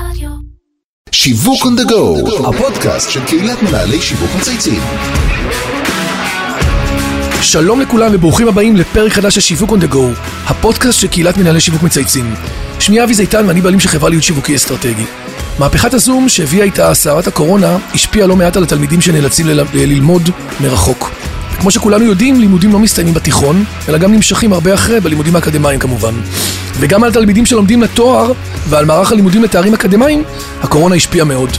רדיו. שיווק on the go, הפודקאסט של קהילת מנהלי שיווק מצייצים. שלום לכולם וברוכים הבאים לפרק חדש של שיווק on the go, הפודקאסט של קהילת מנהלי שיווק מצייצים. שמי אבי זיתן ואני בעלים של חברה להיות שיווקי אסטרטגי. מהפכת הזום שהביאה איתה סערת הקורונה השפיעה לא מעט על התלמידים שנאלצים ל- ללמוד מרחוק. כמו שכולנו יודעים, לימודים לא מסתיימים בתיכון, אלא גם נמשכים הרבה אחרי בלימודים האקדמיים כמובן. וגם על תלמידים שלומדים לתואר ועל מערך הלימודים לתארים אקדמיים, הקורונה השפיעה מאוד.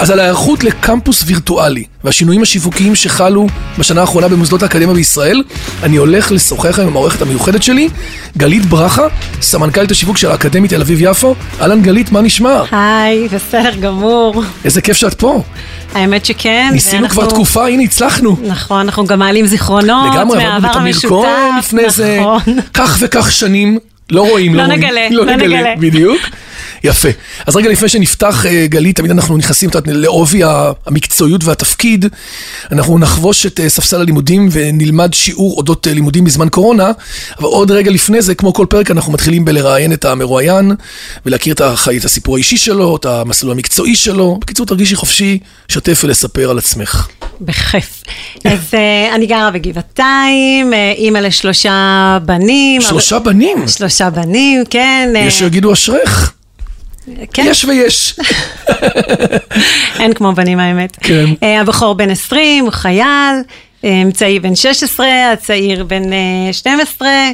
אז על ההיערכות לקמפוס וירטואלי והשינויים השיווקיים שחלו בשנה האחרונה במוסדות האקדמיה בישראל, אני הולך לשוחח עם העורכת המיוחדת שלי, גלית ברכה, סמנכ"לית השיווק של האקדמית תל אביב-יפו. אהלן גלית, מה נשמע? היי, בסדר גמור. איזה כיף שאת פה. האמת שכן. ניסינו ואנחנו- כבר תקופה, הנה הצלחנו. נכון, אנחנו גם מעלים זיכרונות לגמרי, עבדנו מהעבר בתמיר המשותף. כהן לפני זה, נכון. כך וכך שנים, לא רואים, לא רואים. נגלה, לא נגלה. בדיוק. יפה. אז רגע לפני שנפתח, אה, גלית, תמיד אנחנו נכנסים לעובי המקצועיות והתפקיד. אנחנו נחבוש את אה, ספסל הלימודים ונלמד שיעור אודות אה, לימודים בזמן קורונה, אבל עוד רגע לפני זה, כמו כל פרק, אנחנו מתחילים בלראיין את המרואיין, ולהכיר את החי- את הסיפור האישי שלו, את המסלול המקצועי שלו. בקיצור, תרגישי חופשי, שתף ולספר על עצמך. בכיף. אז אני גרה בגבעתיים, אימא לשלושה בנים. שלושה בנים, שלושה בנים, כן. יש שיגידו אשרך. כן, יש ויש. אין כמו בנים האמת. כן. אה, הבכור בן 20, הוא חייל, אה, אמצעי בן 16, הצעיר בן אה, 12. אה,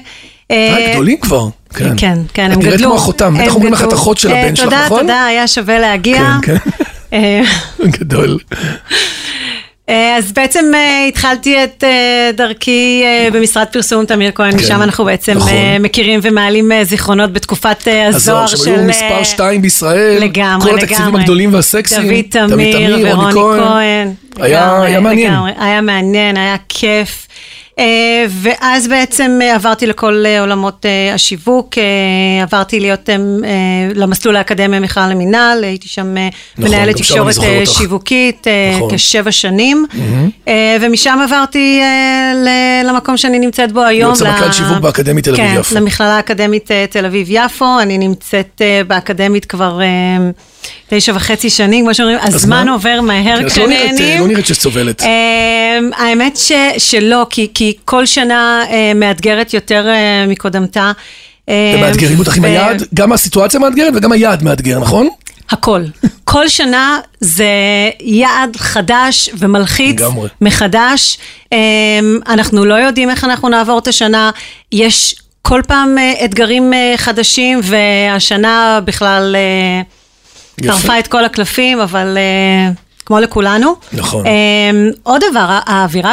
אה, גדולים כבר. כן, כן, כן, הם את גדלו. נראית כמו אחותם, בטח אומרים לך את. אחות של אה, הבן שלך, תודה, נכון? תודה, היה שווה להגיע. כן, כן. אה, גדול. אה, אז בעצם אה, התחלתי את אה, דרכי אה, במשרד פרסום תמיר כהן, משם אנחנו בעצם נכון. אה, מכירים ומעלים אה, זיכרונות בתקופת אה, הזוהר של... שהיו אה, מספר 2 בישראל, לגמרי, כל התקציבים לגמרי. הגדולים והסקסיים, דוד תמיר ורוני כהן. היה לגמרי, היה מעניין. לגמרי. היה מעניין, היה כיף. אה, ואז בעצם אה, עברתי לכל אה, עולמות השיווק, עברתי להיות למסלול האקדמיה מכלל למינהל, הייתי שם נכון, מנהלת תקשורת. שיווקית נכון. כשבע שנים, אה, ומשם עברתי למקום שאני נמצאת בו היום. להיות סמנכ"ל ל- שיווק באקדמית תל אביב-יפו. כן, למכללה האקדמית תל אביב-יפו, אני נמצאת באקדמית כבר תשע וחצי שנים, כמו שאומרים, הזמן? עובר מהר את לא כשנהנים. לא נראית שסובלת. אמ, האמת שלא, כי, כי כל שנה אה, מאתגרת יותר אה, מקודמתה. אמ, ומאתגרים אותך עם היעד, גם הסיטואציה מאתגרת וגם היעד מאתגר, נכון? הכל. כל שנה זה יעד חדש ומלחיץ לגמרי. מחדש. אמ, אנחנו לא יודעים איך אנחנו נעבור את השנה. יש כל פעם אה, אתגרים אה, חדשים, והשנה בכלל אה. טרפה את כל הקלפים, אבל אה, כמו לכולנו. נכון. אמ, עוד דבר, האווירה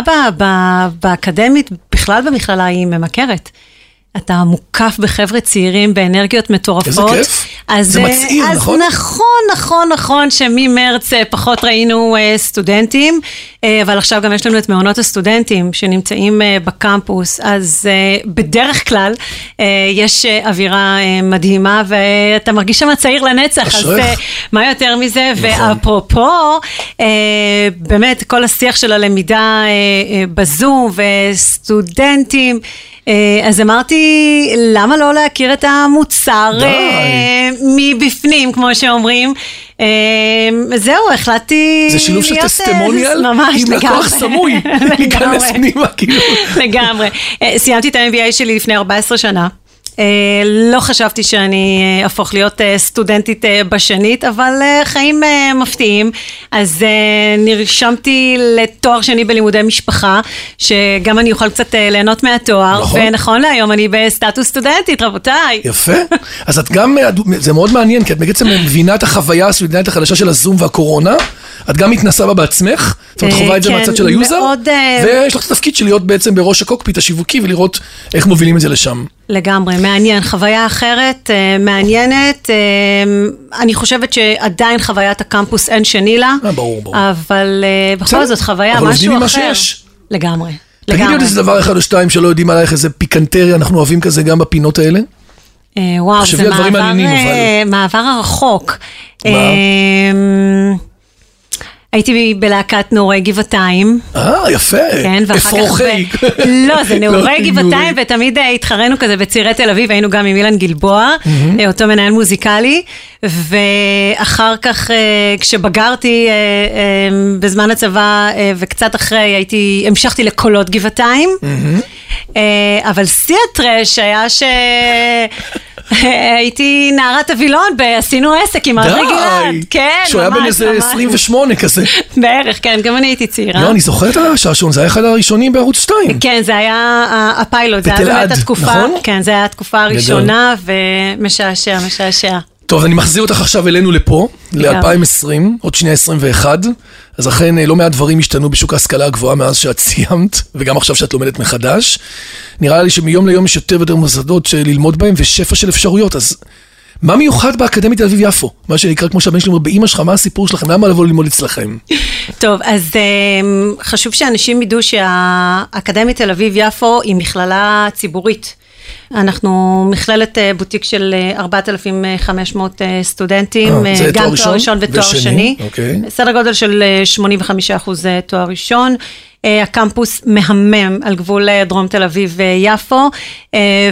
באקדמית, בכלל במכללה, היא ממכרת. אתה מוקף בחבר'ה צעירים באנרגיות מטורפות. איזה כיף. אז, זה אה, מצעיר, אז נכון? נכון, נכון, נכון, שממרץ אה, פחות ראינו אה, סטודנטים, אבל עכשיו גם יש לנו את מעונות הסטודנטים שנמצאים בקמפוס, אז בדרך כלל יש אווירה מדהימה, ואתה מרגיש שם צעיר לנצח, אז אשריך. אה, מה יותר מזה? נכון. ואפרופו, באמת, כל השיח של הלמידה בזום וסטודנטים, אז אמרתי, למה לא להכיר את המוצר. אה, מבפנים, כמו שאומרים? אה, זהו, החלטתי זה שילוב של להיות, אה, טסטימוניאל ממש, עם לקוח לגמרי. סמוי, להיכנס לגמרי. פנימה, כאילו. לגמרי. סיימתי את ה-MBA שלי לפני 14 שנה. אה, לא חשבתי שאני אה, אהפוך להיות אה, סטודנטית בשנית, אבל חיים מפתיעים. אז נרשמתי לתואר שני בלימודי משפחה, שגם אני אוכל קצת ליהנות מהתואר, נכון. ונכון להיום אני בסטטוס סטודנטית, רבותיי. יפה. אז את גם, זה מאוד מעניין, כי את בעצם מבינה את החוויה הסטודנטית החדשה של הזום והקורונה, את גם מתנסה בה בעצמך, זאת אומרת, חווה את זה כן, מהצד של ה user, ויש לך את התפקיד של להיות בעצם בראש הקוקפיט השיווקי ולראות איך מובילים את זה לשם. לגמרי, מעניין, חוויה אחרת, אה, מעניינת. אה, אני חושבת שעדיין חוויית הקמפוס אין שני לה, אה, ברור, ברור. אבל בכל זאת חוויה, אבל עובדים משהו עם מה אחר. שיש. לגמרי, תגידי עוד. איזה דבר אחד או שתיים שלא יודעים עלייך, איזה פיקנטריה אנחנו אוהבים כזה גם בפינות האלה. וואו, זה מעבר, מעניינים, מעבר הרחוק. מה? הייתי בלהקת נעורי גבעתיים. אה, יפה. כן, ואחר כך... אפרוחי. לא, זה נעורי לא, גבעתיים, נעורי. ותמיד אה, התחרנו כזה בצעירי תל אביב, היינו גם עם אילן גלבוע, אותו מנהל מוזיקלי, ואחר כך, אה, כשבגרתי אה, אה, בזמן הצבא, וקצת אחרי, הייתי, המשכתי לקולות גבעתיים, אבל שיא הטרש היה ש... הייתי נערת הווילון, עשינו עסק עם ארי גלעד, כן, ממש, שהוא היה בן איזה ממש. 28 כזה. בערך, כן, גם אני הייתי צעירה. לא, אני זוכר את השעשועון, זה היה אחד הראשונים בערוץ 2. כן, זה היה הפיילוט, זה היה באמת התקופה, נכון? כן, זה היה התקופה הראשונה, ומשעשע, משעשע. טוב, אני מחזיר אותך עכשיו אלינו לפה, ל-2020, עוד שנייה 21, אז אכן אה, לא מעט דברים השתנו בשוק ההשכלה הגבוהה מאז שאת סיימת, וגם עכשיו שאת לומדת מחדש. נראה לי שמיום ליום יש יותר ויותר מוסדות ללמוד בהם ושפע של אפשרויות, אז מה מיוחד באקדמית תל אביב-יפו? מה שנקרא, כמו שהבן שלי אומר, באמא שלך, מה הסיפור שלכם? למה לבוא ללמוד אצלכם? טוב, אז אמ, חשוב שאנשים ידעו שהאקדמית תל אביב-יפו היא מכללה ציבורית. אנחנו מכללת אה, בוטיק של אה, 4,500 אה, סטודנטים, אה, אה, זה גם תואר ראשון תואר ראשון ותואר ושני, שני. אוקיי. סדר גודל של אה, 85 אחוז אה, תואר ראשון. אה, הקמפוס מהמם על גבול אה, דרום תל אביב-יפו,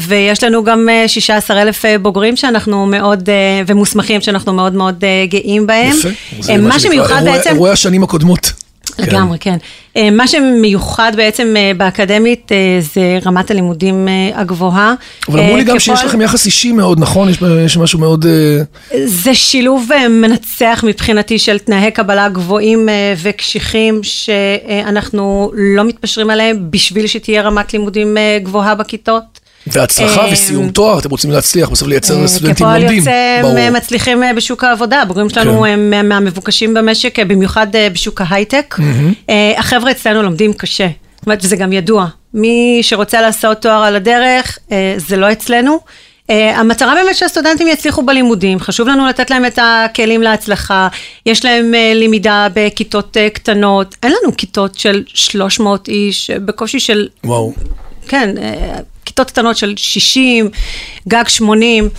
ויש לנו גם אה, 16 אלף אה, בוגרים שאנחנו מאוד, אה, ומוסמכים שאנחנו מאוד מאוד אה, גאים בהם. יפה. זה אה, מה שמיוחד בעצם... אירועי השנים הקודמות. לגמרי, כן. אה, מה שמיוחד בעצם אה, באקדמית אה, זה רמת הלימודים הגבוהה. אבל אמרו לי גם שיש לכם יחס אישי מאוד, נכון? יש- משהו מאוד... זה שילוב מנצח מבחינתי של תנאי קבלה גבוהים וקשיחים שאנחנו לא מתפשרים עליהם בשביל שתהיה רמת לימודים גבוהה בכיתות. והצלחה אה, וסיום תואר, אתם רוצים להצליח, בסוף לייצר אה, סטודנטים כפועל לומדים. יוצא ברור. הם מצליחים אה, בשוק העבודה, הבוגרים שלנו כן. הם אה, מהמבוקשים במשק, אה, במיוחד בשוק ההייטק. החבר'ה אצלנו לומדים קשה, וזה גם ידוע. מי שרוצה לעשות תואר על הדרך, זה לא אצלנו. אה, המטרה באמת שהסטודנטים יצליחו בלימודים, חשוב לנו לתת להם את הכלים להצלחה, יש להם אה, למידה בכיתות אה, קטנות, אין לנו כיתות של 300 איש, בקושי של וואו. כן, אה, כיתות קטנות של 60, גג 80.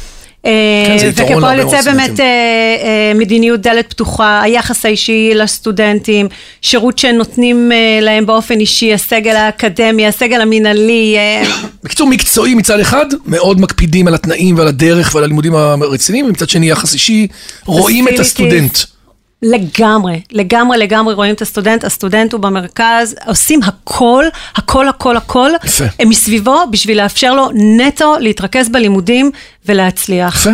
כן, זה יתרון וכפועל יוצא באמת. אה, אה, מדיניות דלת פתוחה, היחס האישי לסטודנטים, שירות שנותנים אה, להם באופן אישי, הסגל האקדמי, הסגל המינהלי, אה, בקיצור, מקצועי מצד אחד, מאוד מקפידים על התנאים ועל הדרך ועל הלימודים הרציניים, ומצד שני יחס אישי, רואים את. הסטודנט. לגמרי, לגמרי, לגמרי רואים את הסטודנט, הסטודנט הוא במרכז, עושים הכל, הכל, הכל, הכל, יפה. הם מסביבו בשביל לאפשר לו נטו להתרכז בלימודים ולהצליח. יפה.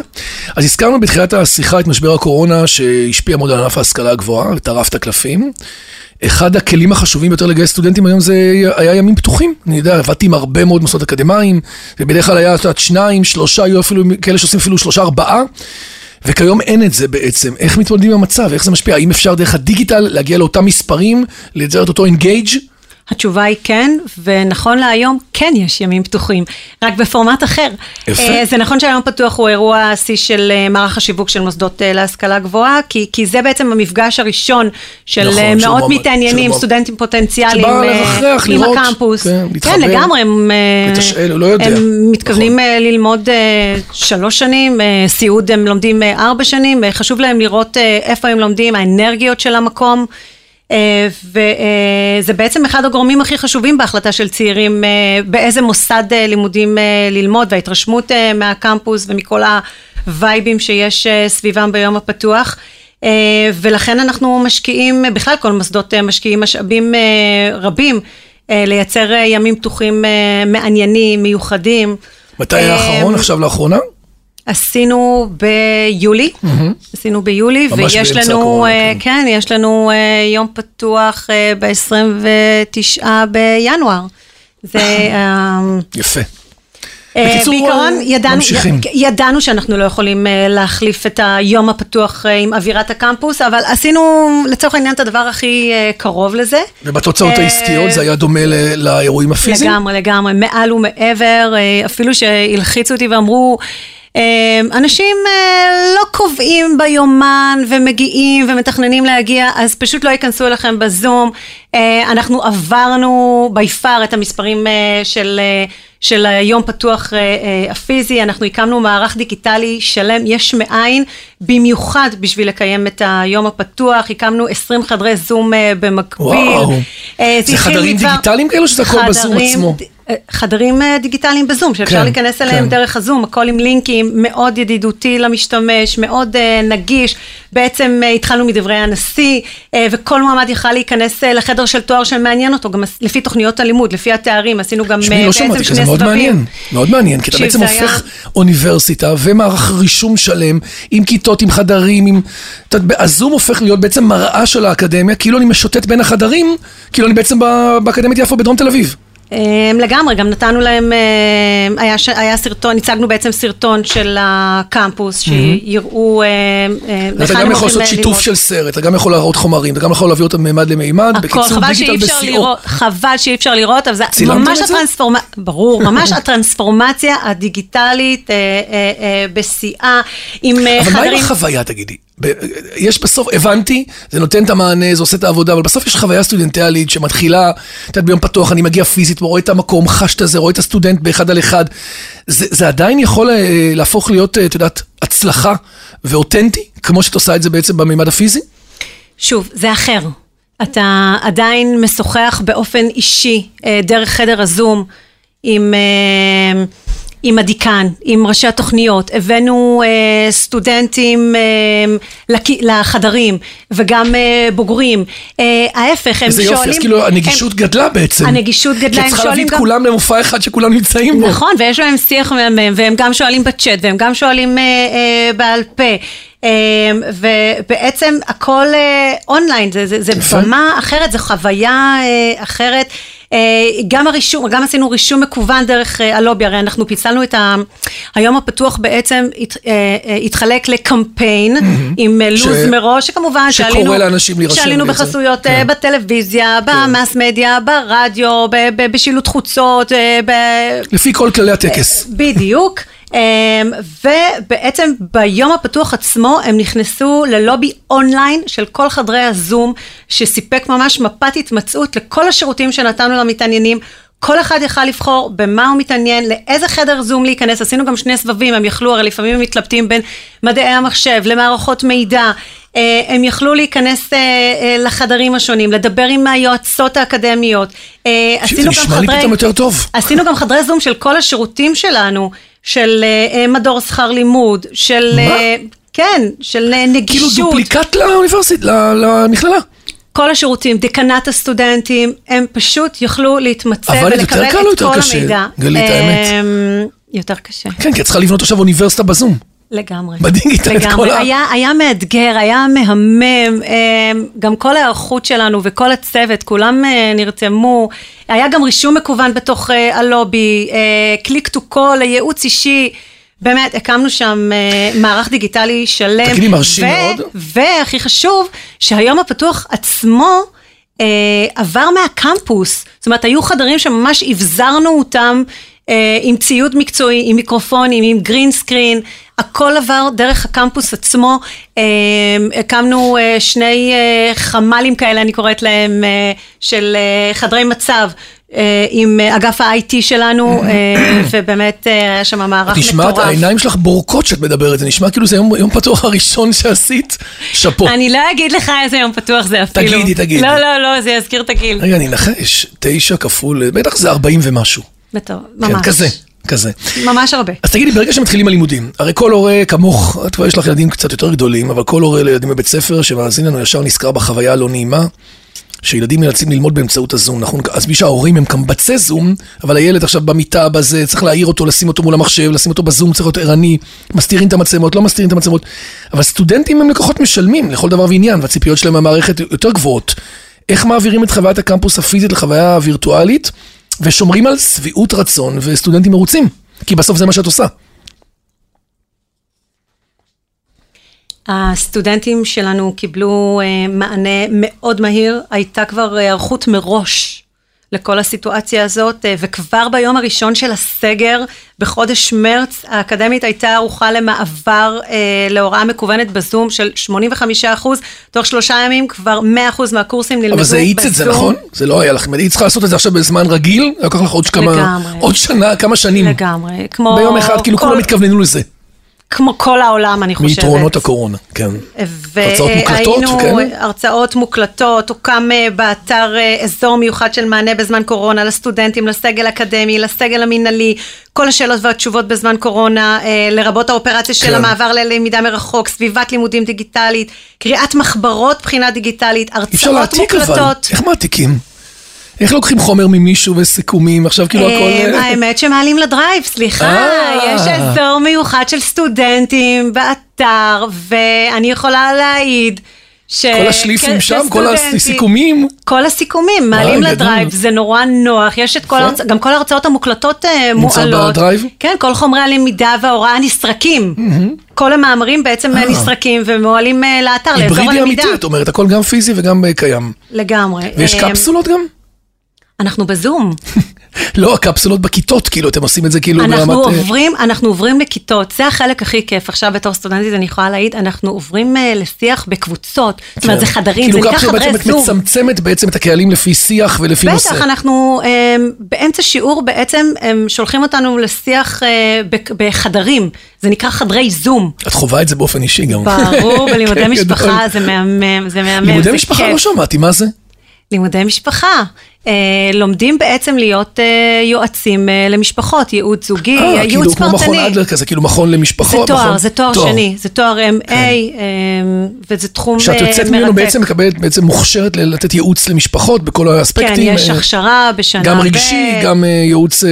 אז הזכרנו בתחילת השיחה את משבר הקורונה שהשפיע מאוד על ענף ההשכלה הגבוהה וטרף את הקלפים. אחד הכלים החשובים ביותר לגייס סטודנטים היום זה היה ימים פתוחים. אני יודע, עבדתי עם הרבה מאוד מוסדות אקדמיים, ובדרך כלל היה, את יודעת, שניים, שלושה, היו אפילו כאלה שעושים אפילו שלושה, ארבעה. וכיום אין את זה בעצם. איך מתמודדים עם המצב? איך זה משפיע? האם אפשר דרך הדיגיטל להגיע לאותם מספרים, לייצר את אותו אינגייג'? התשובה היא כן, ונכון להיום כן יש ימים פתוחים, רק בפורמט אחר. יפה. אה, זה נכון שהיום פתוח הוא אירוע השיא של אה, מערך השיווק של מוסדות אה, להשכלה גבוהה, כי, כי זה בעצם המפגש הראשון של נכון, של מאות מועמד- מתעניינים, של סטודנטים פוטנציאליים, שבא עם לראות, הקמפוס. כן, להתחבר, כן, לגמרי, הם, לתשאל, הוא לא יודע. הם מתכוונים נכון. ללמוד שלוש שנים, סיעוד הם לומדים ארבע שנים, חשוב להם לראות איפה הם לומדים, האנרגיות של המקום. אה, וזה בעצם אחד הגורמים הכי חשובים בהחלטה של צעירים אה, באיזה מוסד אה, לימודים אה, ללמוד וההתרשמות אה, מהקמפוס ומכל הווייבים שיש אה, סביבם ביום הפתוח. אה, ולכן אנחנו משקיעים, בכלל כל מוסדות אה, משקיעים משאבים אה, רבים אה, לייצר אה, ימים פתוחים אה, מעניינים, מיוחדים. מתי היה אה, האחרון עכשיו לאחרונה? עשינו ביולי, עשינו ביולי, ויש לנו, הקורונה, אה, כן. כן, יש לנו אה, יום פתוח ב-29 בינואר. זה, אה, יפה. בקיצור, בעיקרון, ידענו, ממשיכים. ידענו שאנחנו לא יכולים להחליף את היום הפתוח עם אווירת הקמפוס, אבל עשינו לצורך העניין את הדבר הכי קרוב לזה. ובתוצאות העסקיות זה היה דומה ל- לאירועים הפיזיים? לגמרי, לגמרי, מעל ומעבר, אפילו שהלחיצו אותי ואמרו, אנשים לא קובעים ביומן ומגיעים ומתכננים להגיע, אז פשוט לא ייכנסו אליכם בזום. אנחנו עברנו by far את המספרים של... של היום פתוח הפיזי, אנחנו הקמנו מערך דיגיטלי שלם יש מאין, במיוחד בשביל לקיים את היום הפתוח, הקמנו 20 חדרי זום במקביל. וואו, זה חדרים. דיגיטליים כאלו שזה הכל בזום עצמו? חדרים דיגיטליים בזום, שאפשר כן, להיכנס אליהם כן. דרך הזום, הכל עם לינקים, מאוד ידידותי למשתמש, מאוד uh, נגיש. בעצם uh, התחלנו מדברי הנשיא, uh, וכל מועמד יכל להיכנס uh, לחדר של תואר שמעניין אותו, גם לפי תוכניות הלימוד, לפי התארים, עשינו גם שמי, לא שמעתי כזה, מאוד מעניין, מאוד מעניין, כי אתה בעצם הופך היה... אוניברסיטה ומערך רישום שלם, עם כיתות, עם חדרים, עם... הזום הופך להיות בעצם מראה של האקדמיה, כאילו אני משוטט בין החדרים, כאילו אני בעצם באקדמית יפו בדרום תל אביב. לגמרי, גם נתנו להם, היה, היה סרטון, הצגנו בעצם סרטון של הקמפוס, שיראו... אתה גם יכול לעשות שיתוף של סרט, אתה גם יכול להראות חומרים, אתה גם יכול להביא אותם מימד למימד, בקיצור דיגיטל בשיאו. חבל שאי אפשר לראות, אבל זה ממש הטרנספורמציה, ברור, ממש הטרנספורמציה הדיגיטלית בשיאה, עם חדרים... אבל מה עם החוויה, תגידי? יש בסוף, הבנתי, זה נותן את המענה, זה עושה את העבודה, אבל בסוף יש חוויה סטודנטיאלית שמתחילה, את יודעת, ביום פתוח, אני מגיע פיזית, רואה את המקום, חש את זה, רואה את הסטודנט באחד על אחד. זה, זה עדיין יכול אה, להפוך להיות, אה, את יודעת, הצלחה ואותנטי, כמו שאת עושה את זה בעצם בממד הפיזי? שוב, זה אחר. אתה עדיין משוחח באופן אישי, אה, דרך חדר הזום, עם... עם הדיקן, עם ראשי התוכניות, הבאנו אה, סטודנטים אה, לק... לחדרים וגם אה, בוגרים. אה, ההפך, הם שואלים... איזה יופי, אז כאילו הנגישות הם, גדלה בעצם. הנגישות גדלה, הם שואלים גם... כי צריכה להביא את כולם למופע אחד שכולם נמצאים בו. נכון, ויש להם שיח מהמם, והם גם שואלים בצ'אט, והם גם שואלים אה, אה, בעל פה. אה, ובעצם הכל אה, אונליין, זה, זה, זה במה אחרת, זו חוויה אה, אחרת. אה, גם הרישום, גם עשינו רישום מקוון דרך הלובי, הרי אנחנו פיצלנו את ה... היום הפתוח בעצם הת, התחלק לקמפיין עם לו"ז מראש, שכמובן שקורא לאנשים להירשם. שעלינו בחסויות כן. בטלוויזיה, כן. במאס מדיה, ברדיו, בשילוט חוצות. ב... לפי כל כללי הטקס. בדיוק. אמ, ובעצם ביום הפתוח עצמו הם נכנסו ללובי אונליין של כל חדרי הזום, שסיפק ממש מפת התמצאות לכל השירותים שנתנו למתעניינים. כל אחד יכל לבחור במה הוא מתעניין, לאיזה חדר זום להיכנס, עשינו גם שני סבבים, הם יכלו, הרי לפעמים הם מתלבטים בין מדעי המחשב למערכות מידע, אה, הם יכלו להיכנס אה, אה, לחדרים השונים, לדבר עם היועצות האקדמיות. עשינו גם חדרי... נשמע לי פתאום יותר טוב. עשינו גם חדרי זום של כל השירותים שלנו. של uh, מדור שכר לימוד, של... מה? Uh, כן, של uh, נגישות. כאילו דופליקט לאוניברסיטה, למכללה. כל השירותים, דקנת הסטודנטים, הם פשוט יוכלו להתמצא ולקבל את כל קשה? המידע. גלית, האמת. יותר קשה. כן, כי את צריכה לבנות עכשיו אוניברסיטה בזום. לגמרי. בדיגיטל את כל ה... היה, היה מאתגר, היה מהמם, אמ, גם כל ההיערכות שלנו וכל הצוות, כולם אה, נרתמו. היה גם רישום מקוון בתוך אה, הלובי, click to call, ייעוץ אישי. באמת, הקמנו שם אה, מערך דיגיטלי שלם. תגידי, מרשים מאוד. והכי חשוב, שהיום הפתוח עצמו אה, עבר מהקמפוס. זאת אומרת, היו חדרים שממש הבזרנו אותם עם ציוד מקצועי, עם מיקרופונים, עם green screen. הכל עבר דרך הקמפוס עצמו, אה, הקמנו אה, שני אה, חמ"לים כאלה, אני קוראת להם, של חדרי מצב. עם אגף ה-IT שלנו, ובאמת היה שם מערך מטורף. תשמעת, העיניים שלך בורקות כשאת מדברת, זה נשמע כאילו זה יום, יום פתוח הראשון שעשית, שאפו. אני לא אגיד לך איזה יום פתוח זה אפילו. תגידי, תגידי. לא, לא, לא, זה יזכיר את הגיל. רגע, אני אנחש, תשע כפול, בטח זה ארבעים ומשהו. בטוב, ממש. כן, כזה. כזה. ממש הרבה. אז תגידי, ברגע שמתחילים הלימודים, הרי כל הורה כמוך, את כבר יש לך ילדים קצת יותר גדולים, אבל כל הורה לילדים בבית ספר שמאזין לנו ישר נזכר בחוויה הלא נעימה, שילדים נאלצים ללמוד באמצעות הזום, נכון? אז מי שההורים הם קמבצי זום, אבל הילד עכשיו במיטה, בזה, צריך להעיר אותו, לשים אותו מול המחשב, לשים אותו בזום, צריך להיות ערני, מסתירים את המצלמות, לא מסתירים את המצלמות. אבל סטודנטים הם לקוחות משלמים לכל דבר ועניין, והציפיות שלהם מהמערכת יותר גבוהות. איך מעבירים את חוויית הקמפוס הפיזית לחוויה הווירטואלית? ושומרים על שביעות רצון וסטודנטים מרוצים, כי בסוף זה מה שאת עושה. הסטודנטים שלנו קיבלו uh, מענה מאוד מהיר, הייתה כבר היערכות מראש לכל הסיטואציה הזאת, אה, וכבר ביום הראשון של הסגר, בחודש מרץ, האקדמית הייתה ערוכה למעבר אה, להוראה מקוונת בזום של 85 אחוז, תוך שלושה ימים כבר 100 אחוז מהקורסים נלמדו בזום. אבל זה האיץ את זה, נכון? זה לא היה לך, היית צריכה לעשות את זה עכשיו בזמן רגיל, לקח לך עוד כמה, לגמרי. עוד שנה, כמה שנים. לגמרי, כמו... ביום אחד, כאילו כל- כולם התכווננו לזה. כמו כל העולם, אני חושבת. מיתרונות הקורונה, כן. הרצאות מוקלטות, כן? הרצאות מוקלטות, הוקם אה, באתר אה, אזור מיוחד של מענה בזמן קורונה לסטודנטים, לסגל אקדמי, לסגל המינהלי, כל השאלות והתשובות בזמן קורונה, אה, לרבות האופרציה של כן. המעבר ללמידה מרחוק, סביבת לימודים דיגיטלית, קריאת מחברות בחינה דיגיטלית, אי אפשר הרצאות להעתיק אבל. מוקלטות. איך מעתיקים? איך לוקחים חומר ממישהו וסיכומים? עכשיו כאילו הכל... אה, האמת שמעלים ל drive, סליחה, אה. יש אזור מיוחד של סטודנטים באתר, ואני יכולה להעיד ש... כל השליפים כן, שם, כל הסיכומים. כל הסיכומים, מעלים גדול. ל drive, זה נורא נוח, יש את כל. ההרצאות, גם כל ההרצאות המוקלטות אה, נמצא מועלות. ב drive? כן, כל חומרי הלמידה וההוראה נסרקים. כל המאמרים בעצם אה. נסרקים ומועלים אה, לאתר, לאזור היברידי הלמידה. אמיתי, את אומרת, הכל גם פיזי וגם אה, קיים. לגמרי. ויש אה, קפסולות גם? אנחנו בזום. לא, הקפסולות בכיתות, כאילו, אתם עושים את זה כאילו אנחנו ברמת... אה, עוברים, אנחנו עוברים לכיתות, זה החלק הכי כיף. עכשיו בתור סטודנטית אני יכולה להעיד, אנחנו עוברים אה, לשיח בקבוצות. זאת אומרת, זה חדרים, זה כאילו נקרא ככה חדרי בעצם את זום. מצמצמת בעצם את הקהלים לפי שיח ולפי נושא. בטח, אנחנו אה, באמצע שיעור בעצם הם שולחים אותנו לשיח בק- בחדרים, זה נקרא חדרי זום. את חווה את זה באופן אישי גם. ברור, בלימודי כן, משפחה. זה מהמם, זה מהמם, לימודי זה משפחה. לא שמעתי, מה זה? לימודי משפחה. אה, לומדים בעצם להיות אה, יועצים אה, למשפחות, ייעוץ זוגי, ייעוץ כאילו כמו מכון פרטני. אדלר כזה, כאילו מכון זה למשפחות. תואר, מכון- זה תואר שני, זה תואר MA, אה, וזה תחום שאת אה, יוצאת ממנו מרתק. בעצם מקבלת, בעצם מוכשרת לתת ייעוץ למשפחות בכל האספקטים. כן, יש הכשרה בשנה גם. רגשי, גם ייעוץ...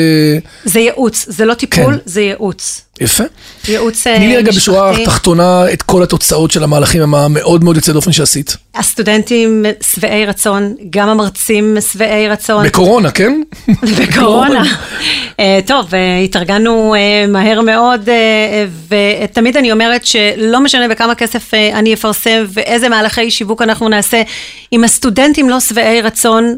זה ייעוץ, זה לא טיפול, כן. זה ייעוץ. יפה. ייעוץ אה, תני לי רגע בשורה משפחתי. התחתונה את כל התוצאות של המהלכים המאוד מאוד יוצא דופן שעשית. הסטודנטים שבעי רצון, גם המרצים שבעי רצון. בקורונה, כן? בקורונה. אה, טוב, אה, התארגנו אה, מהר מאוד, ותמיד אני אומרת שלא משנה בכמה כסף אני אפרסם ואיזה מהלכי שיווק אנחנו נעשה, אם הסטודנטים לא שבעי רצון,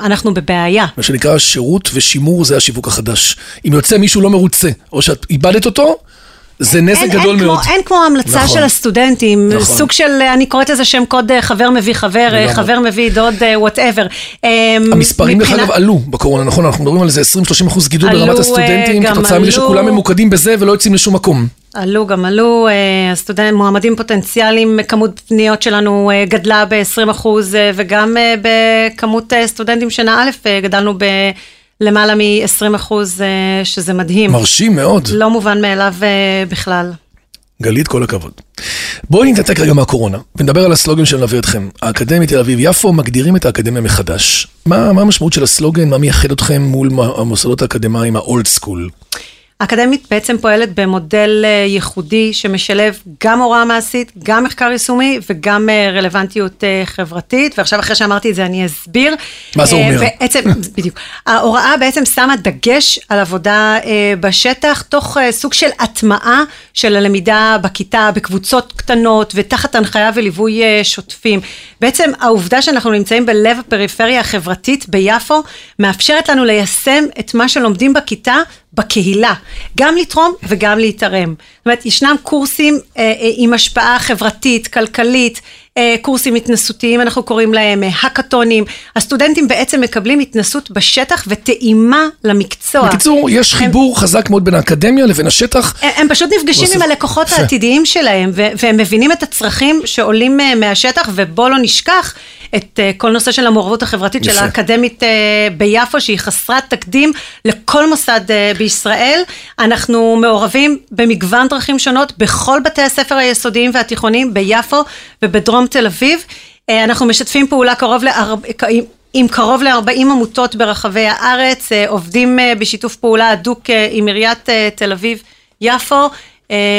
אנחנו בבעיה. מה שנקרא שירות ושימור זה השיווק החדש. אם יוצא מישהו לא מרוצה, או שאת איבדת אותו, זה נזק אין, גדול אין מאוד. כמו, אין כמו המלצה נכון. של הסטודנטים, נכון. סוג של, אני קוראת לזה שם קוד אה, חבר מביא חבר, אה, לגמרי. חבר מביא דוד, whatever. המספרים דרך אגב עלו בקורונה, נכון? אנחנו מדברים על איזה 20-30 אחוז גידול עלו, ברמת אה, הסטודנטים, כתוצאה מזה. שכולם ממוקדים בזה ולא יוצאים לשום מקום. עלו גם עלו, אה, הסטודנט, מועמדים פוטנציאליים, כמות פניות שלנו אה, גדלה ב-20 אחוז, אה, וגם אה, בכמות אה, סטודנטים שנה א' אה, גדלנו בלמעלה מ-20 אחוז, אה, שזה מדהים. מרשים מאוד. לא מובן מאליו אה, בכלל. גלית, כל הכבוד. בואי נתנתק רגע מהקורונה, ונדבר על הסלוגן שמלווה אתכם. האקדמיה תל אביב-יפו מגדירים את האקדמיה מחדש. מה, מה המשמעות של הסלוגן? מה מייחד אתכם מול המוסדות האקדמיים האולד סקול? האקדמית בעצם פועלת במודל אה, ייחודי שמשלב גם הוראה מעשית, גם מחקר יישומי וגם אה, רלוונטיות אה, חברתית, ועכשיו אחרי שאמרתי את זה אני אסביר. מה זה אומר? בעצם, בדיוק. ההוראה בעצם שמה דגש על עבודה בשטח, תוך סוג של הטמעה של הלמידה בכיתה, בקבוצות קטנות ותחת הנחיה וליווי שוטפים. בעצם העובדה שאנחנו נמצאים בלב הפריפריה החברתית ביפו, מאפשרת לנו ליישם את מה שלומדים בכיתה בקהילה, גם לתרום וגם להתערם. זאת אומרת, ישנם קורסים אה, אה, עם השפעה חברתית, כלכלית, אה, קורסים התנסותיים, אנחנו קוראים להם אה, האקתונים. הסטודנטים בעצם מקבלים התנסות בשטח וטעימה למקצוע. בקיצור, יש חיבור חזק מאוד בין האקדמיה לבין השטח. הם, הם פשוט נפגשים עם הלקוחות יפה. העתידיים שלהם, והם מבינים את הצרכים שעולים אה, מהשטח, ובוא לא נשכח את אה, כל נושא של המעורבות החברתית של. האקדמית אה, ביפו, שהיא חסרת תקדים לכל מוסד אה, בישראל. אנחנו מעורבים במגוון דרכים שונות בכל בתי הספר היסודיים והתיכוניים ביפו ובדרום תל אביב. אנחנו משתפים פעולה קרוב לארבע... עם- קרוב ל-40 עמותות ברחבי הארץ, עובדים בשיתוף פעולה הדוק עם עיריית תל אביב-יפו. אה,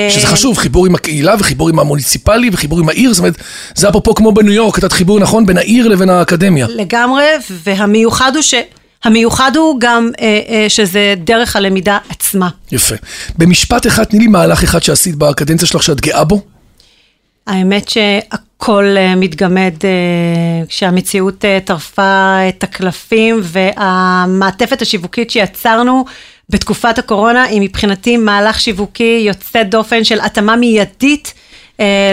שזה חשוב, חיבור עם הקהילה וחיבור עם המוניציפלי וחיבור עם העיר, זאת אומרת, זה אפרופו כמו בניו יורק, כתת חיבור נכון בין העיר לבין האקדמיה. לגמרי, והמיוחד הוא ש... המיוחד הוא גם אה, אה, שזה דרך הלמידה עצמה. יפה. במשפט אחד, תני לי מהלך אחד שעשית בקדנציה שלך שאת גאה בו. האמת הכל אה, מתגמד אה, כשהמציאות אה, טרפה את הקלפים והמעטפת השיווקית שיצרנו בתקופת הקורונה היא מבחינתי מהלך שיווקי יוצא דופן של התאמה מיידית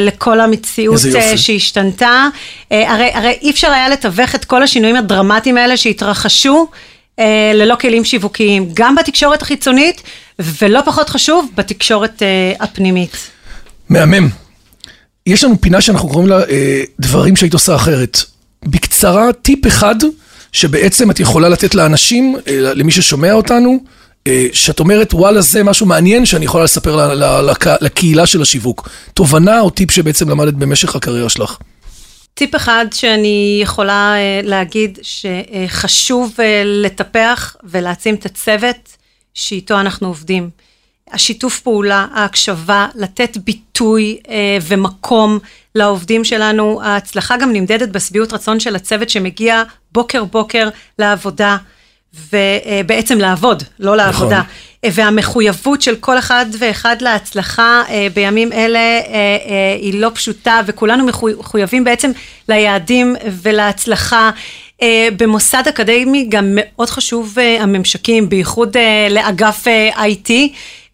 לכל המציאות שהשתנתה. הרי, הרי אי אפשר היה לתווך את כל השינויים הדרמטיים האלה שהתרחשו ללא כלים שיווקיים, גם בתקשורת החיצונית ולא פחות חשוב, בתקשורת הפנימית. מהמם. יש לנו פינה שאנחנו קוראים לה אה, דברים שהיית עושה אחרת. בקצרה, טיפ אחד שבעצם את יכולה לתת לאנשים, אה, למי ששומע אותנו, אה, שאת אומרת, וואלה, זה משהו מעניין שאני יכולה לספר לקהילה של השיווק. תובנה או טיפ שבעצם למדת במשך הקריירה שלך? טיפ אחד שאני יכולה אה, להגיד שחשוב אה, לטפח ולהעצים את הצוות שאיתו אנחנו עובדים. השיתוף פעולה, ההקשבה, לתת ביטוי אה, ומקום לעובדים שלנו. ההצלחה גם נמדדת בשביעות רצון של הצוות שמגיע בוקר בוקר לעבודה, ובעצם לעבוד, לא לעבודה. נכון. והמחויבות של כל אחד ואחד להצלחה אה, בימים אלה אה, אה, היא לא פשוטה, וכולנו מחויבים בעצם ליעדים ולהצלחה. אה, במוסד אקדמי גם מאוד חשוב אה, הממשקים, בייחוד אה, לאגף IT.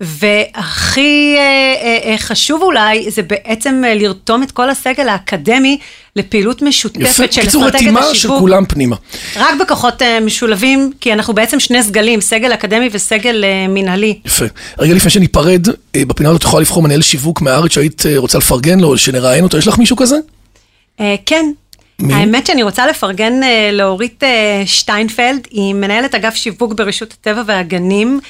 והכי אה, אה, אה, חשוב אולי, זה בעצם לרתום את כל הסגל האקדמי לפעילות משותפת יפה, של אסטרטגיית השיווק. קיצור רתימה של כולם פנימה. רק בכוחות משולבים, כי אנחנו בעצם שני סגלים, סגל אקדמי וסגל מנהלי. יפה. רגע לפני שניפרד, בפינה הזאת את יכולה לבחור מנהל שיווק מהארץ שהיית רוצה לפרגן לו, שנראיין אותו, יש לך מישהו כזה? כן. מי? האמת שאני רוצה לפרגן לאורית שטיינפלד, היא מנהלת אגף שיווק ברשות הטבע והגנים.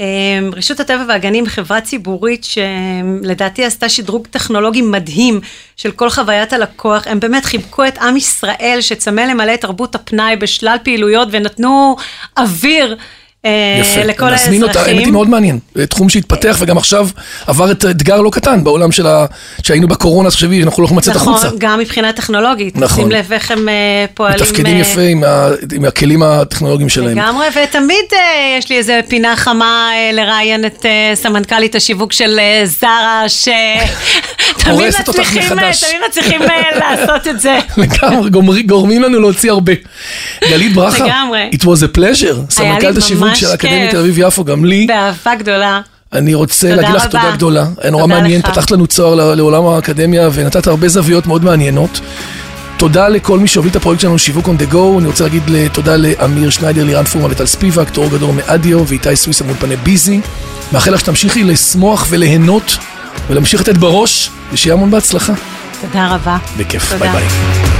אמ, רשות הטבע והגנים חברה ציבורית שלדעתי עשתה שדרוג טכנולוגי מדהים של כל חוויית הלקוח, הם באמת חיבקו את עם ישראל שצמא למלא את תרבות הפנאי בשלל פעילויות ונתנו אוויר יפה, לכל האזרחים. נזמין אותה, האמת היא מאוד מעניין. תחום שהתפתח וגם עכשיו עבר את אתגר לא קטן בעולם של ה... שהיינו בקורונה, תחשבי, אנחנו לא יכולים לצאת נכון, החוצה. נכון, גם מבחינה טכנולוגית. נכון. שים לב איך הם אה, פועלים. מתפקדים אה, יפה עם, ה... עם הכלים הטכנולוגיים שלהם. לגמרי, ותמיד יש לי איזה פינה חמה לראיין את סמנכ"לית השיווק של זרה, ש... תמיד מצליחים לעשות את זה. לגמרי, גורמים לנו להוציא הרבה. גלית ברכה. It was a pleasure, סמנכ"לית השיווק של אקדמית תל אביב-יפו, גם לי. באהבה גדולה. אני רוצה להגיד לך תודה גדולה. היה נורא מעניין, פתחת לנו צוהר לעולם האקדמיה ונתת הרבה זוויות מאוד מעניינות. תודה לכל מי שהוביל את הפרויקט שלנו, שיווק on the go. אני רוצה להגיד תודה לאמיר שניידר, לירן פורמה וטל ספיבק, תור גדור מאודיו ואיתי סוויסה מאולפני ביזי. מאחל לך שתמשיכי לשמוח וליהנות ולהמשיך לתת בראש, ושיהיה המון בהצלחה. תודה רבה. בכיף, ביי ביי.